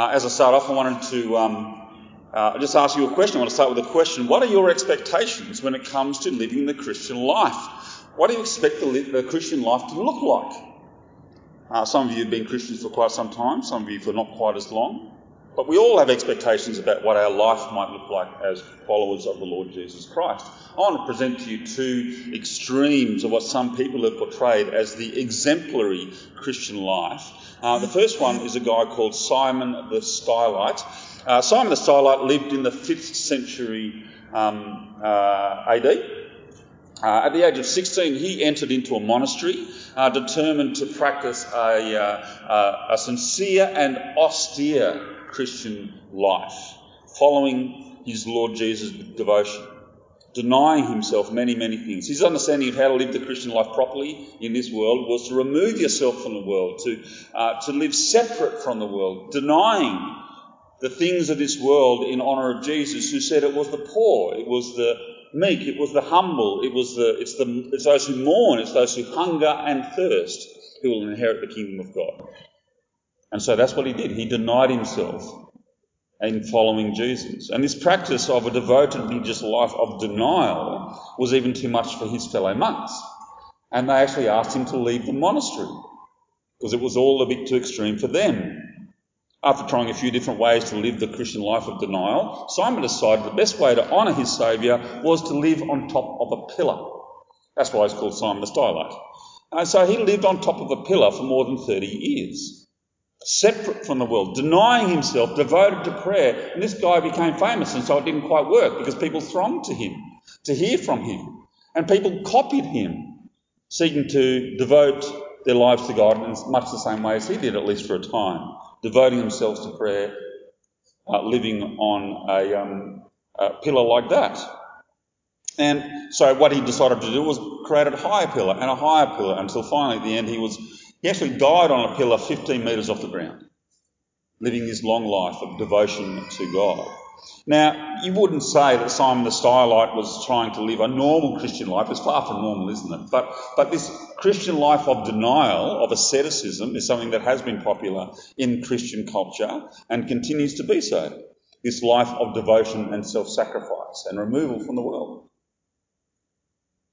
Uh, as I start off, I wanted to um, uh, just ask you a question. I want to start with a question. What are your expectations when it comes to living the Christian life? What do you expect the, the Christian life to look like? Uh, some of you have been Christians for quite some time, some of you for not quite as long. But we all have expectations about what our life might look like as followers of the Lord Jesus Christ. I want to present to you two extremes of what some people have portrayed as the exemplary Christian life. Uh, the first one is a guy called Simon the Stylite. Uh, Simon the Stylite lived in the 5th century um, uh, AD. Uh, at the age of 16, he entered into a monastery, uh, determined to practice a, uh, a sincere and austere Christian life, following his Lord Jesus with devotion, denying himself many, many things. His understanding of how to live the Christian life properly in this world was to remove yourself from the world, to, uh, to live separate from the world, denying the things of this world in honour of Jesus, who said it was the poor, it was the meek, it was the humble, it was the it's the it's those who mourn, it's those who hunger and thirst who will inherit the kingdom of God. And so that's what he did. He denied himself in following Jesus. And this practice of a devoted religious life of denial was even too much for his fellow monks. And they actually asked him to leave the monastery because it was all a bit too extreme for them. After trying a few different ways to live the Christian life of denial, Simon decided the best way to honour his Saviour was to live on top of a pillar. That's why he's called Simon the Stylite. And so he lived on top of a pillar for more than 30 years separate from the world, denying himself, devoted to prayer. And this guy became famous, and so it didn't quite work because people thronged to him to hear from him. And people copied him, seeking to devote their lives to God in much the same way as he did, at least for a time, devoting themselves to prayer, uh, living on a, um, a pillar like that. And so what he decided to do was create a higher pillar and a higher pillar until finally at the end he was he actually died on a pillar 15 metres off the ground, living his long life of devotion to God. Now, you wouldn't say that Simon the Stylite was trying to live a normal Christian life. It's far from normal, isn't it? But, but this Christian life of denial, of asceticism, is something that has been popular in Christian culture and continues to be so. This life of devotion and self sacrifice and removal from the world.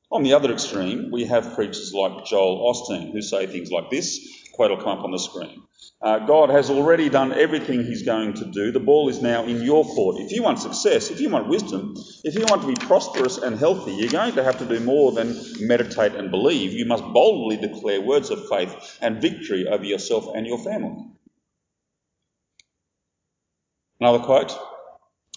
On the other extreme, we have preachers like Joel Osteen who say things like this. Quote will come up on the screen. Uh, God has already done everything He's going to do. The ball is now in your court. If you want success, if you want wisdom, if you want to be prosperous and healthy, you're going to have to do more than meditate and believe. You must boldly declare words of faith and victory over yourself and your family. Another quote.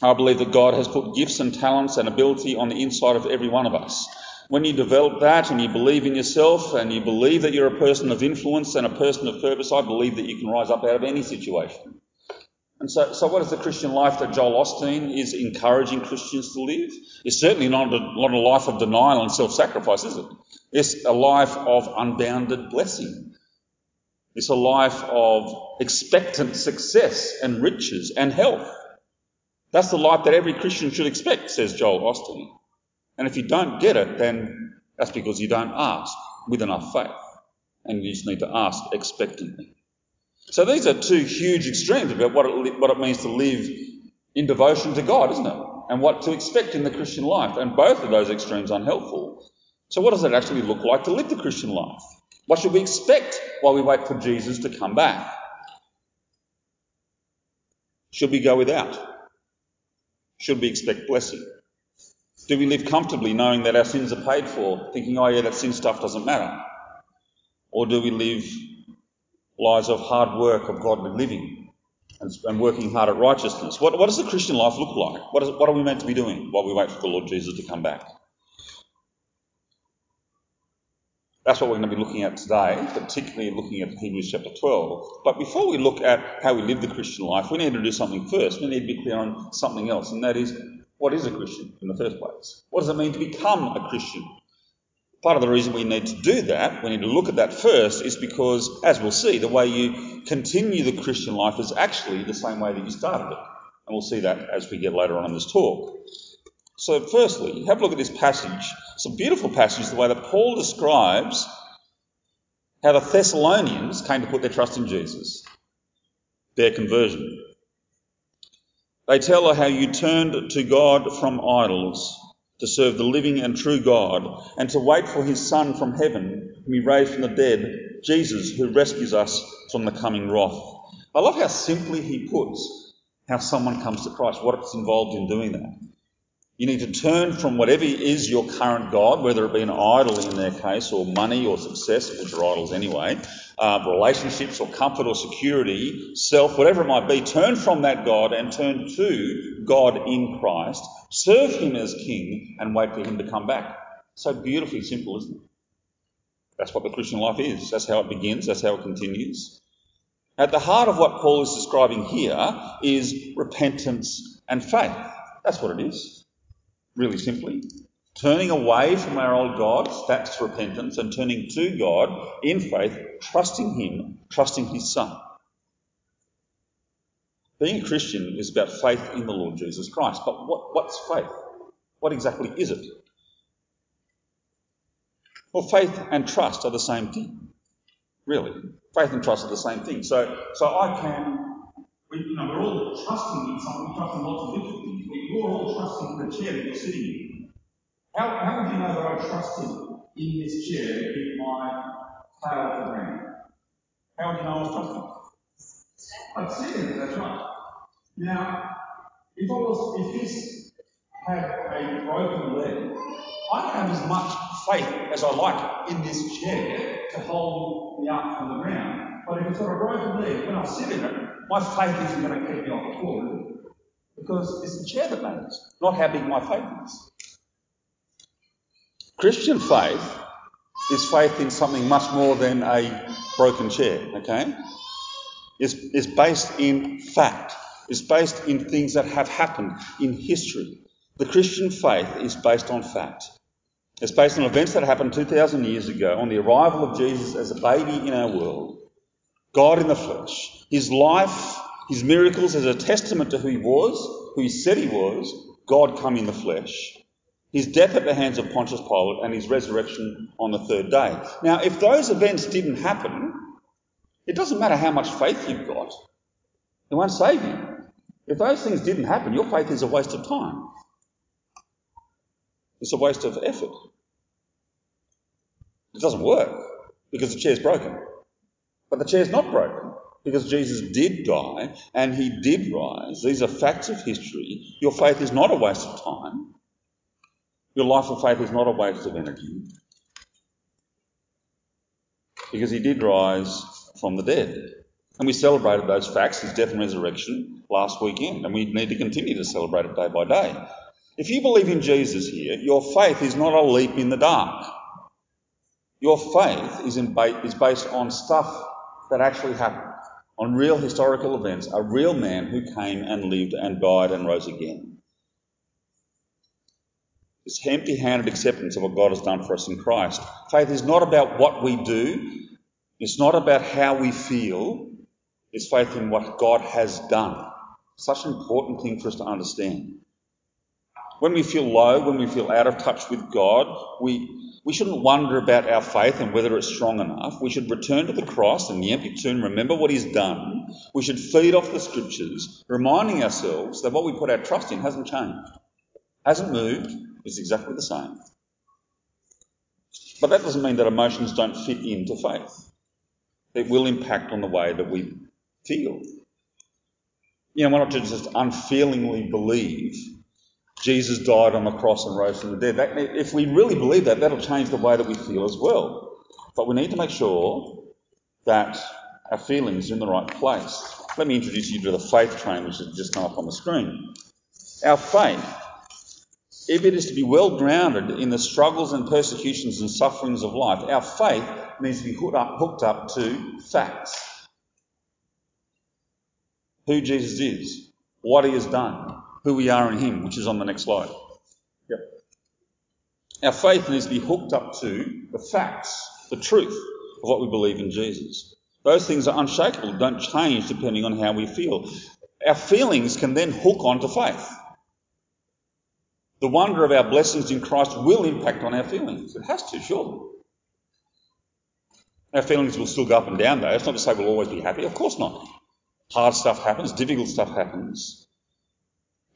I believe that God has put gifts and talents and ability on the inside of every one of us. When you develop that and you believe in yourself and you believe that you're a person of influence and a person of purpose, I believe that you can rise up out of any situation. And so, so what is the Christian life that Joel Osteen is encouraging Christians to live? It's certainly not a, not a life of denial and self-sacrifice, is it? It's a life of unbounded blessing. It's a life of expectant success and riches and health. That's the life that every Christian should expect, says Joel Osteen. And if you don't get it, then that's because you don't ask with enough faith. And you just need to ask expectantly. So these are two huge extremes about what it, what it means to live in devotion to God, isn't it? And what to expect in the Christian life. And both of those extremes are unhelpful. So what does it actually look like to live the Christian life? What should we expect while we wait for Jesus to come back? Should we go without? Should we expect blessing? Do we live comfortably knowing that our sins are paid for, thinking, oh yeah, that sin stuff doesn't matter? Or do we live lives of hard work, of godly living, and, and working hard at righteousness? What, what, does the Christian life look like? What, is, what are we meant to be doing while we wait for the Lord Jesus to come back? That's what we're going to be looking at today, particularly looking at Hebrews chapter 12. But before we look at how we live the Christian life, we need to do something first. We need to be clear on something else, and that is what is a Christian in the first place? What does it mean to become a Christian? Part of the reason we need to do that, we need to look at that first, is because, as we'll see, the way you continue the Christian life is actually the same way that you started it. And we'll see that as we get later on in this talk. So, firstly, have a look at this passage. It's a beautiful passage, the way that Paul describes how the Thessalonians came to put their trust in Jesus, their conversion. They tell her how you turned to God from idols to serve the living and true God and to wait for his Son from heaven, whom he raised from the dead, Jesus, who rescues us from the coming wrath. I love how simply he puts how someone comes to Christ, what's involved in doing that. You need to turn from whatever is your current God, whether it be an idol in their case, or money or success, which are idols anyway, uh, relationships or comfort or security, self, whatever it might be. Turn from that God and turn to God in Christ. Serve Him as King and wait for Him to come back. So beautifully simple, isn't it? That's what the Christian life is. That's how it begins. That's how it continues. At the heart of what Paul is describing here is repentance and faith. That's what it is really simply. Turning away from our old gods, that's repentance, and turning to God in faith, trusting Him, trusting His Son. Being a Christian is about faith in the Lord Jesus Christ. But what, what's faith? What exactly is it? Well, faith and trust are the same thing, really. Faith and trust are the same thing. So, so I can, we, you know, we're all trusting in something, we trust in lots of different things. You're all trusting the chair that you're sitting in. How, how would you know that I trusted in this chair my tail off the ground? How would you know I was trusting? I'd it, that's right. Now, if I was, if this had a broken leg, I can have as much faith as I like in this chair to hold me up from the ground. But if it's got a broken leg, when I sit in it, my faith isn't going to keep me off the floor. Because it's the chair that matters, not how big my faith is. Christian faith is faith in something much more than a broken chair, okay? It's, it's based in fact. It's based in things that have happened in history. The Christian faith is based on fact. It's based on events that happened 2,000 years ago, on the arrival of Jesus as a baby in our world, God in the flesh, his life, his miracles as a testament to who he was, who he said he was, God come in the flesh. His death at the hands of Pontius Pilate and his resurrection on the third day. Now, if those events didn't happen, it doesn't matter how much faith you've got, it won't save you. If those things didn't happen, your faith is a waste of time. It's a waste of effort. It doesn't work because the chair's broken. But the chair's not broken because Jesus did die and he did rise. These are facts of history. Your faith is not a waste of time. Your life of faith is not a waste of energy. Because he did rise from the dead. And we celebrated those facts, his death and resurrection, last weekend. And we need to continue to celebrate it day by day. If you believe in Jesus here, your faith is not a leap in the dark. Your faith is, in, is based on stuff that actually happened on real historical events, a real man who came and lived and died and rose again. This empty handed acceptance of what God has done for us in Christ. Faith is not about what we do, it's not about how we feel, it's faith in what God has done. Such an important thing for us to understand. When we feel low, when we feel out of touch with God, we we shouldn't wonder about our faith and whether it's strong enough. We should return to the cross and the empty tomb, remember what He's done. We should feed off the scriptures, reminding ourselves that what we put our trust in hasn't changed, hasn't moved, it's exactly the same. But that doesn't mean that emotions don't fit into faith. It will impact on the way that we feel. You know, we're not to just unfeelingly believe Jesus died on the cross and rose from the dead. That, if we really believe that, that'll change the way that we feel as well. But we need to make sure that our feelings are in the right place. Let me introduce you to the faith train, which has just come up on the screen. Our faith, if it is to be well grounded in the struggles and persecutions and sufferings of life, our faith needs to be hooked up, hooked up to facts. Who Jesus is, what he has done, who we are in Him, which is on the next slide. Yep. Our faith needs to be hooked up to the facts, the truth of what we believe in Jesus. Those things are unshakable, don't change depending on how we feel. Our feelings can then hook onto faith. The wonder of our blessings in Christ will impact on our feelings. It has to, surely. Our feelings will still go up and down, though. It's not to say we'll always be happy. Of course not. Hard stuff happens, difficult stuff happens.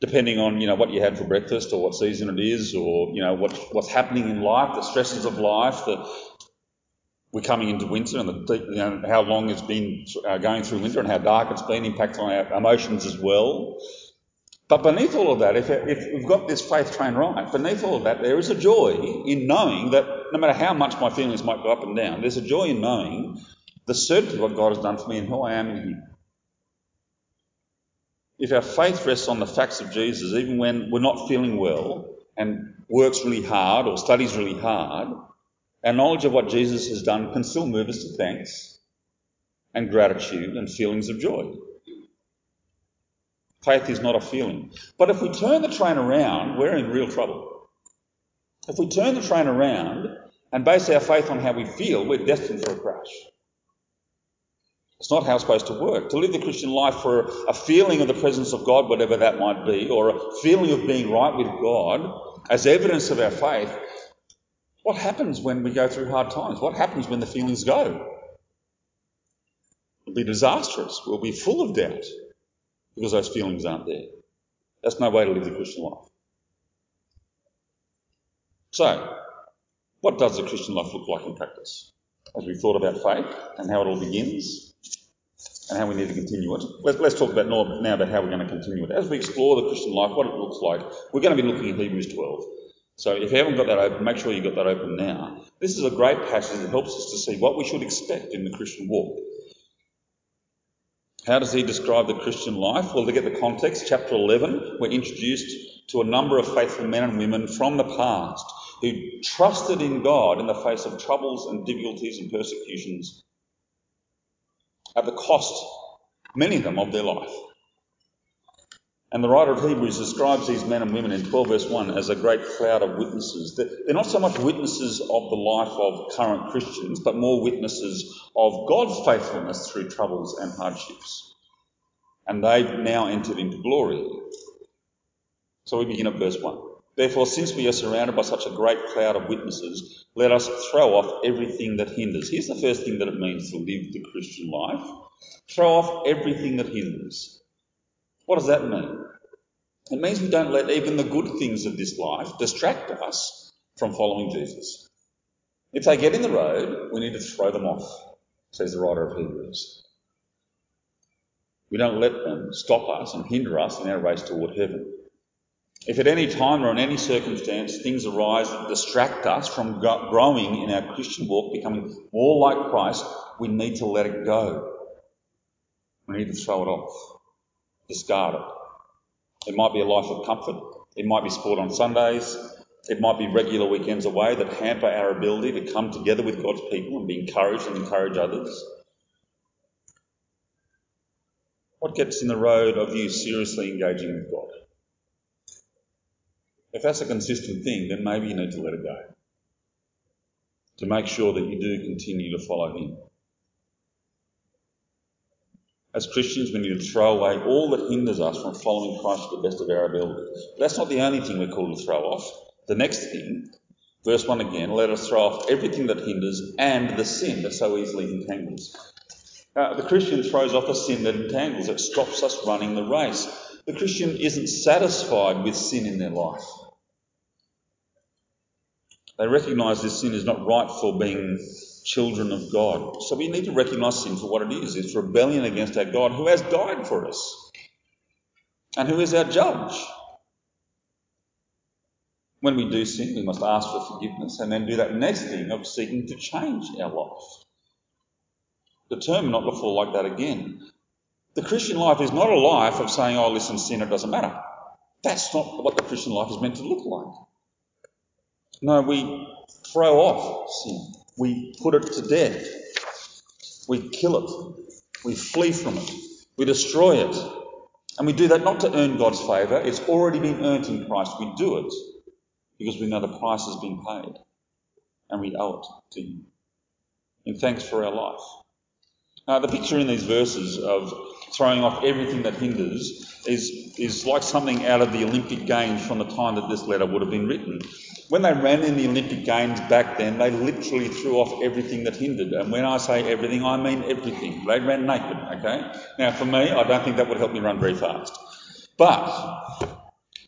Depending on you know what you had for breakfast or what season it is, or you know what, what's happening in life, the stresses of life, the we're coming into winter and the, you know, how long it's been uh, going through winter and how dark it's been, impacts on our emotions as well. But beneath all of that, if, if we've got this faith train right, beneath all of that, there is a joy in knowing that no matter how much my feelings might go up and down, there's a joy in knowing the certainty of what God has done for me and who I am in Him. If our faith rests on the facts of Jesus, even when we're not feeling well and work's really hard or studies really hard, our knowledge of what Jesus has done can still move us to thanks and gratitude and feelings of joy. Faith is not a feeling. But if we turn the train around, we're in real trouble. If we turn the train around and base our faith on how we feel, we're destined for a crash. It's not how it's supposed to work. To live the Christian life for a feeling of the presence of God, whatever that might be, or a feeling of being right with God as evidence of our faith, what happens when we go through hard times? What happens when the feelings go? It'll be disastrous. We'll be full of doubt because those feelings aren't there. That's no way to live the Christian life. So, what does the Christian life look like in practice? As we thought about faith and how it all begins and how we need to continue it, Let, us talk about now about how we're going to continue it. As we explore the Christian life, what it looks like, we're going to be looking at Hebrews 12. So if you haven't got that open, make sure you've got that open now. This is a great passage that helps us to see what we should expect in the Christian walk. How does he describe the Christian life? Well, to get the context, chapter 11, we're introduced to a number of faithful men and women from the past who trusted in God in the face of troubles and difficulties and persecutions at the cost, many of them, of their life. And the writer of Hebrews describes these men and women in 12 verse 1 as a great cloud of witnesses. They're not so much witnesses of the life of current Christians, but more witnesses of God's faithfulness through troubles and hardships. And they've now entered into glory. So we begin at verse 1. Therefore, since we are surrounded by such a great cloud of witnesses, let us throw off everything that hinders. Here's the first thing that it means to live the Christian life throw off everything that hinders. What does that mean? It means we don't let even the good things of this life distract us from following Jesus. If they get in the road, we need to throw them off, says the writer of Hebrews. We don't let them stop us and hinder us in our race toward heaven. If at any time or in any circumstance things arise that distract us from growing in our Christian walk, becoming more like Christ, we need to let it go. We need to throw it off, discard it. It might be a life of comfort. It might be sport on Sundays. It might be regular weekends away that hamper our ability to come together with God's people and be encouraged and encourage others. What gets in the road of you seriously engaging with God? If that's a consistent thing, then maybe you need to let it go. To make sure that you do continue to follow Him. As Christians, we need to throw away all that hinders us from following Christ to the best of our ability. But that's not the only thing we're called to throw off. The next thing, verse 1 again, let us throw off everything that hinders and the sin that so easily entangles. Uh, the Christian throws off the sin that entangles, it stops us running the race. The Christian isn't satisfied with sin in their life. They recognise this sin is not right for being children of God. So we need to recognize sin for what it is. It's rebellion against our God who has died for us and who is our judge. When we do sin, we must ask for forgiveness and then do that next thing of seeking to change our life. Determined not to fall like that again. The Christian life is not a life of saying, oh, listen, sin, it doesn't matter. That's not what the Christian life is meant to look like. No, we throw off sin. We put it to death. We kill it. We flee from it. We destroy it. And we do that not to earn God's favour, it's already been earned in Christ. We do it because we know the price has been paid and we owe it to Him in thanks for our life. Now, the picture in these verses of throwing off everything that hinders is, is like something out of the Olympic Games from the time that this letter would have been written. When they ran in the Olympic Games back then, they literally threw off everything that hindered. And when I say everything, I mean everything. They ran naked, okay? Now, for me, I don't think that would help me run very fast. But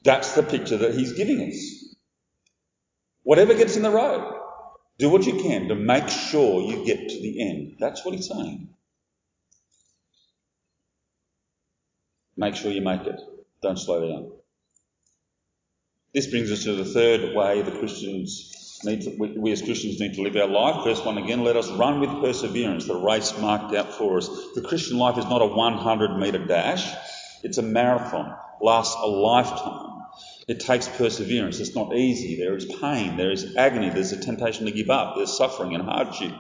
That's the picture that he's giving us. Whatever gets in the road, do what you can to make sure you get to the end. That's what he's saying. Make sure you make it. Don't slow down. This brings us to the third way the Christians need to, we, as Christians need to live our life. First one again, let us run with perseverance the race marked out for us. The Christian life is not a 100 metre dash, it's a marathon, lasts a lifetime. It takes perseverance. It's not easy. There is pain. There is agony. There's a temptation to give up. There's suffering and hardship.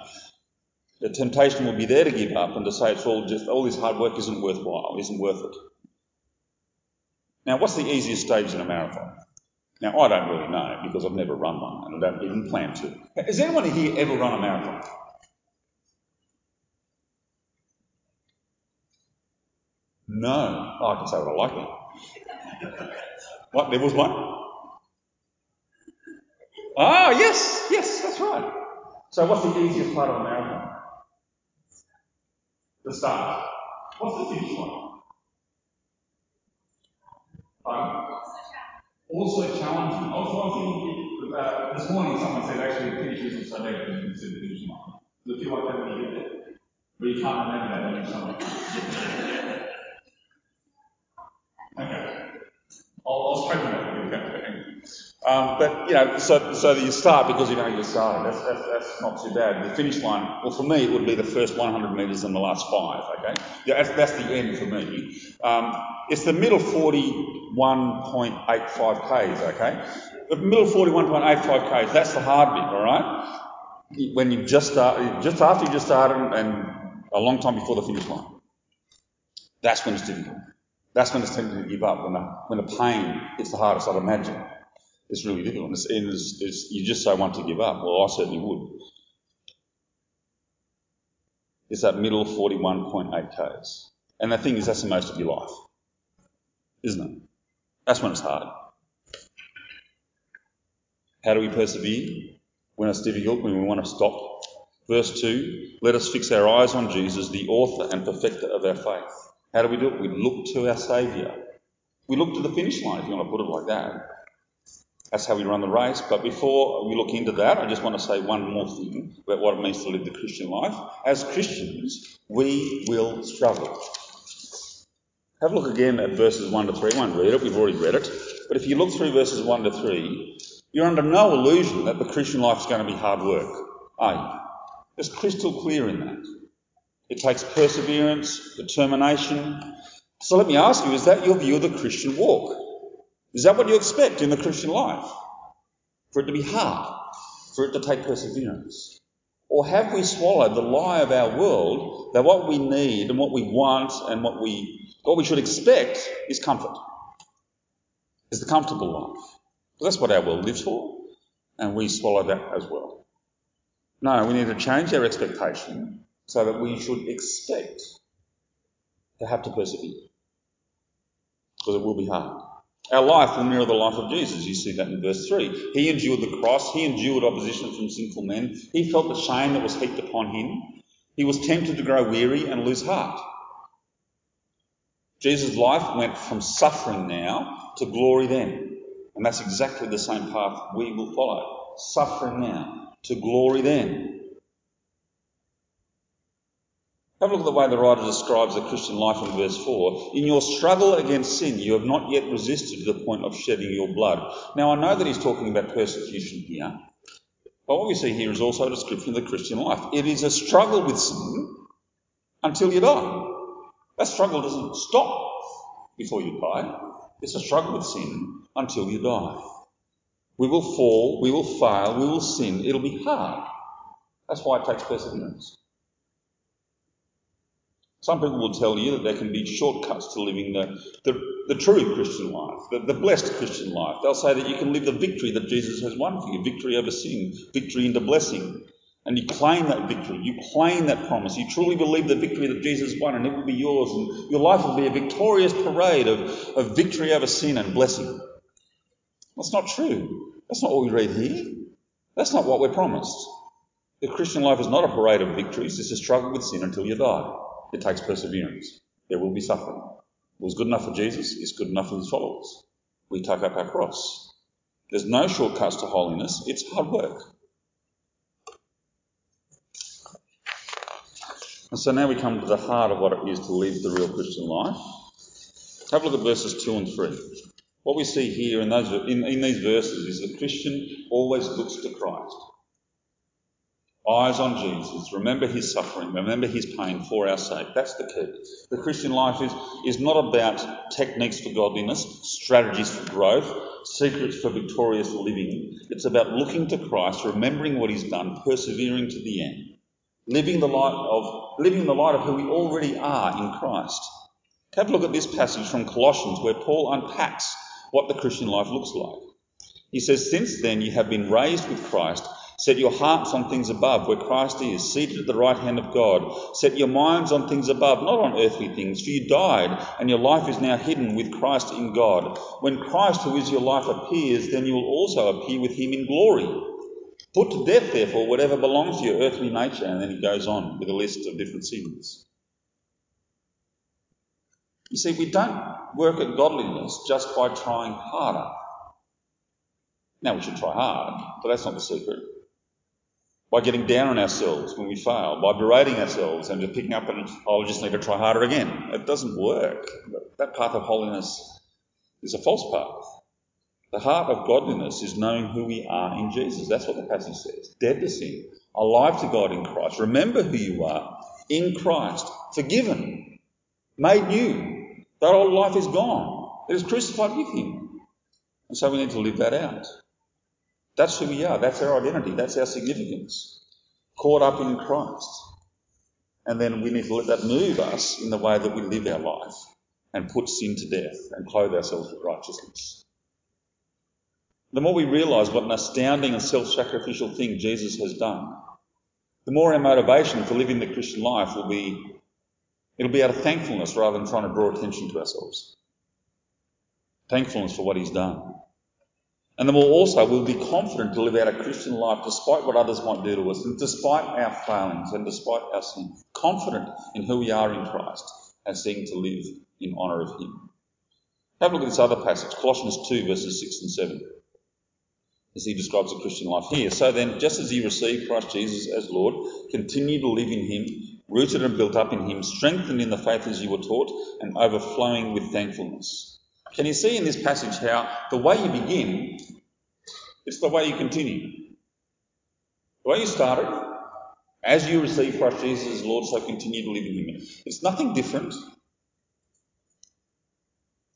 The temptation will be there to give up and to say it's all just all this hard work isn't worthwhile, isn't worth it. Now, what's the easiest stage in a marathon? Now, I don't really know because I've never run one and I don't even plan to. Has anyone here ever run a marathon? No. Oh, I can say what I like. What? There was one? Ah, yes, yes, that's right. So, what's the easiest part of a marathon? The start. What's the finish line? Um, also challenging. Also, I think uh, this morning someone said actually the so bad because you can see the. Does it feel like you get there? But you can't remember that when you're somewhere. okay. I'll, I'll straighten that with you. Um, but you know, so so you start because you know you're starting. That's, that's, that's not too bad. The finish line, well, for me, it would be the first 100 metres and the last five. Okay, yeah, that's, that's the end for me. Um, it's the middle 41.85 k's. Okay, the middle 41.85 k's. That's the hard bit. All right, when you just start, just after you just started, and a long time before the finish line. That's when it's difficult. That's when it's tempting to give up, when the, when the pain hits the hardest, I'd imagine. It's really difficult. It's, it's, it's, you just so want to give up. Well, I certainly would. It's that middle 41.8 Ks. And the thing is, that's the most of your life. Isn't it? That's when it's hard. How do we persevere? When it's difficult, when we want to stop. Verse 2 Let us fix our eyes on Jesus, the author and perfecter of our faith. How do we do it? We look to our Saviour. We look to the finish line, if you want to put it like that. That's how we run the race. But before we look into that, I just want to say one more thing about what it means to live the Christian life. As Christians, we will struggle. Have a look again at verses 1 to 3. I won't read it, we've already read it. But if you look through verses 1 to 3, you're under no illusion that the Christian life is going to be hard work, are you? It's crystal clear in that. It takes perseverance, determination. So let me ask you, is that your view of the Christian walk? Is that what you expect in the Christian life? For it to be hard, for it to take perseverance? Or have we swallowed the lie of our world that what we need and what we want and what we, what we should expect is comfort? Is the comfortable life? that's what our world lives for, and we swallow that as well. No, we need to change our expectation so that we should expect to have to persevere. Because it will be hard. Our life will mirror the life of Jesus. You see that in verse 3. He endured the cross, he endured opposition from sinful men, he felt the shame that was heaped upon him, he was tempted to grow weary and lose heart. Jesus' life went from suffering now to glory then. And that's exactly the same path we will follow. Suffering now to glory then. Have a look at the way the writer describes the Christian life in verse 4. In your struggle against sin, you have not yet resisted to the point of shedding your blood. Now, I know that he's talking about persecution here, but what we see here is also a description of the Christian life. It is a struggle with sin until you die. That struggle doesn't stop before you die. It's a struggle with sin until you die. We will fall, we will fail, we will sin. It'll be hard. That's why it takes perseverance. Some people will tell you that there can be shortcuts to living the, the, the true Christian life, the, the blessed Christian life. They'll say that you can live the victory that Jesus has won for you victory over sin, victory into blessing. And you claim that victory, you claim that promise, you truly believe the victory that Jesus won, and it will be yours, and your life will be a victorious parade of, of victory over sin and blessing. That's not true. That's not what we read here. That's not what we're promised. The Christian life is not a parade of victories, it's a struggle with sin until you die. It takes perseverance. There will be suffering. It was good enough for Jesus, it's good enough for his followers. we take up our cross. There's no shortcuts to holiness, it's hard work. And so now we come to the heart of what it is to live the real Christian life. Have a look at verses 2 and 3. What we see here in, those, in, in these verses is the Christian always looks to Christ. Eyes on Jesus. Remember his suffering. Remember his pain for our sake. That's the key. The Christian life is, is not about techniques for godliness, strategies for growth, secrets for victorious living. It's about looking to Christ, remembering what he's done, persevering to the end. Living the light of living the light of who we already are in Christ. Have a look at this passage from Colossians where Paul unpacks what the Christian life looks like. He says, Since then you have been raised with Christ, set your hearts on things above, where Christ is, seated at the right hand of God. Set your minds on things above, not on earthly things, for you died, and your life is now hidden with Christ in God. When Christ, who is your life, appears, then you will also appear with him in glory. Put to death, therefore, whatever belongs to your earthly nature, and then he goes on with a list of different sins. You see, we don't work at godliness just by trying harder. Now, we should try hard, but that's not the secret. By getting down on ourselves when we fail, by berating ourselves and just picking up and, oh, I just need to try harder again. It doesn't work. That path of holiness is a false path. The heart of godliness is knowing who we are in Jesus. That's what the passage says. Dead to sin, alive to God in Christ. Remember who you are in Christ, forgiven, made new, that old life is gone. It is crucified with Him. And so we need to live that out. That's who we are. That's our identity. That's our significance. Caught up in Christ. And then we need to let that move us in the way that we live our life and put sin to death and clothe ourselves with righteousness. The more we realise what an astounding and self sacrificial thing Jesus has done, the more our motivation for living the Christian life will be It'll be out of thankfulness rather than trying to draw attention to ourselves. Thankfulness for what He's done. And then we'll also we'll be confident to live out a Christian life despite what others might do to us, and despite our failings and despite our sin. Confident in who we are in Christ and seeking to live in honour of Him. Have a look at this other passage, Colossians 2, verses 6 and 7, as he describes the Christian life here. So then, just as you received Christ Jesus as Lord, continue to live in Him rooted and built up in Him, strengthened in the faith as you were taught, and overflowing with thankfulness. Can you see in this passage how the way you begin is the way you continue? The way you started, as you receive Christ Jesus as Lord, so continue to live in Him. It's nothing different.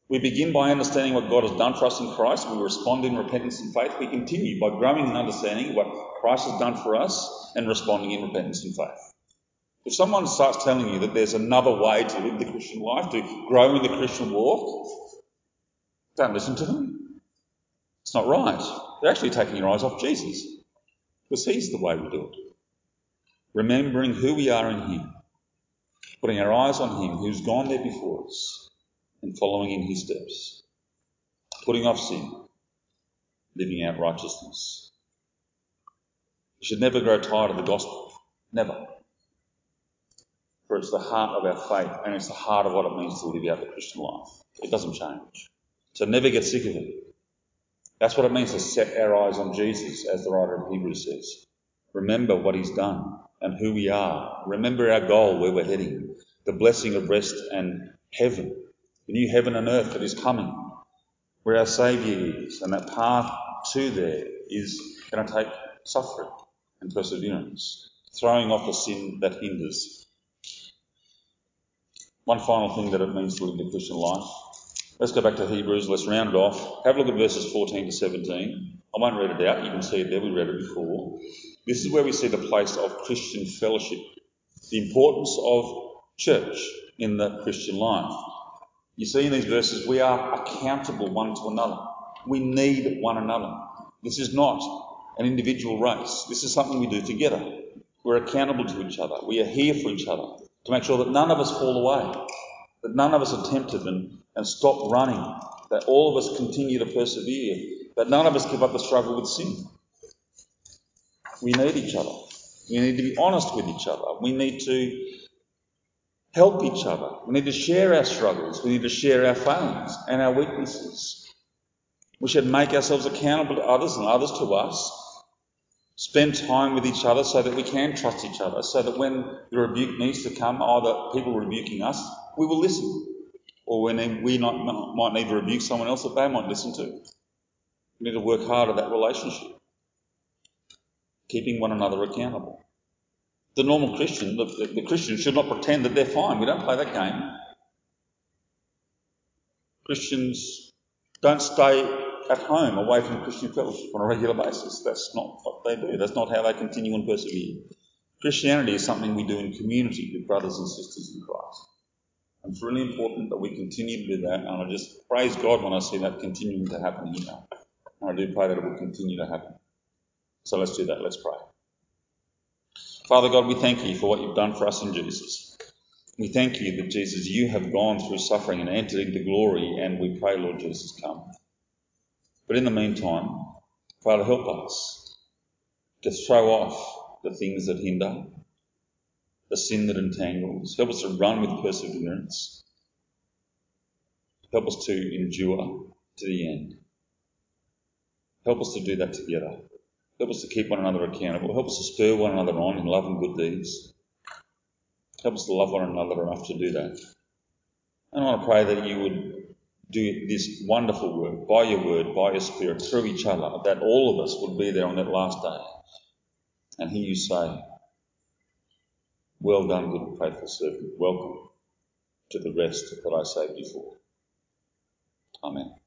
We begin by understanding what God has done for us in Christ. We respond in repentance and faith. We continue by growing in understanding what Christ has done for us and responding in repentance and faith. If someone starts telling you that there's another way to live the Christian life, to grow in the Christian walk, don't listen to them. It's not right. They're actually taking your eyes off Jesus. Because He's the way we do it. Remembering who we are in Him, putting our eyes on Him who's gone there before us, and following in His steps, putting off sin, living out righteousness. We should never grow tired of the gospel. Never for it's the heart of our faith and it's the heart of what it means to live out the Christian life. It doesn't change. So never get sick of it. That's what it means to set our eyes on Jesus, as the writer of Hebrews says. Remember what he's done and who we are. Remember our goal, where we're heading. The blessing of rest and heaven. The new heaven and earth that is coming. Where our Saviour is. And that path to there is going to take suffering and perseverance. Throwing off the sin that hinders one final thing that it means to live the Christian life. Let's go back to Hebrews. Let's round it off. Have a look at verses 14 to 17. I won't read it out. You can see it there. We read it before. This is where we see the place of Christian fellowship, the importance of church in the Christian life. You see in these verses, we are accountable one to another. We need one another. This is not an individual race. This is something we do together. We're accountable to each other. We are here for each other to make sure that none of us fall away, that none of us are tempted and, and stop running, that all of us continue to persevere, that none of us give up the struggle with sin. We need each other. We need to be honest with each other. We need to help each other. We need to share our struggles. We need to share our failings and our weaknesses. We should make ourselves accountable to others and others to us. Spend time with each other so that we can trust each other, so that when the rebuke needs to come, oh, either people rebuking us, we will listen. Or when we not, might need to rebuke someone else that they might listen to. We need to work hard at that relationship, keeping one another accountable. The normal Christian, the, the, the Christian should not pretend that they're fine. We don't play that game. Christians don't stay at home away from Christian fellowship on a regular basis. That's not what they do. That's not how they continue and persevere. Christianity is something we do in community with brothers and sisters in Christ. And it's really important that we continue to do that. And I just praise God when I see that continuing to happen here. Now. And I do pray that it will continue to happen. So let's do that. Let's pray. Father God, we thank you for what you've done for us in Jesus. We thank you that, Jesus, you have gone through suffering and entered into glory, and we pray, Lord Jesus, come. But in the meantime, Father, help us to throw off the things that hinder, the sin that entangles. Help us to run with perseverance. Help us to endure to the end. Help us to do that together. Help us to keep one another accountable. Help us to spur one another on in love and good deeds. Help us to love one another enough to do that. And I want to pray that you would do this wonderful work by your word, by your spirit, through each other, that all of us would be there on that last day and hear you say, Well done, good and faithful servant. Welcome to the rest that I saved you for. Amen.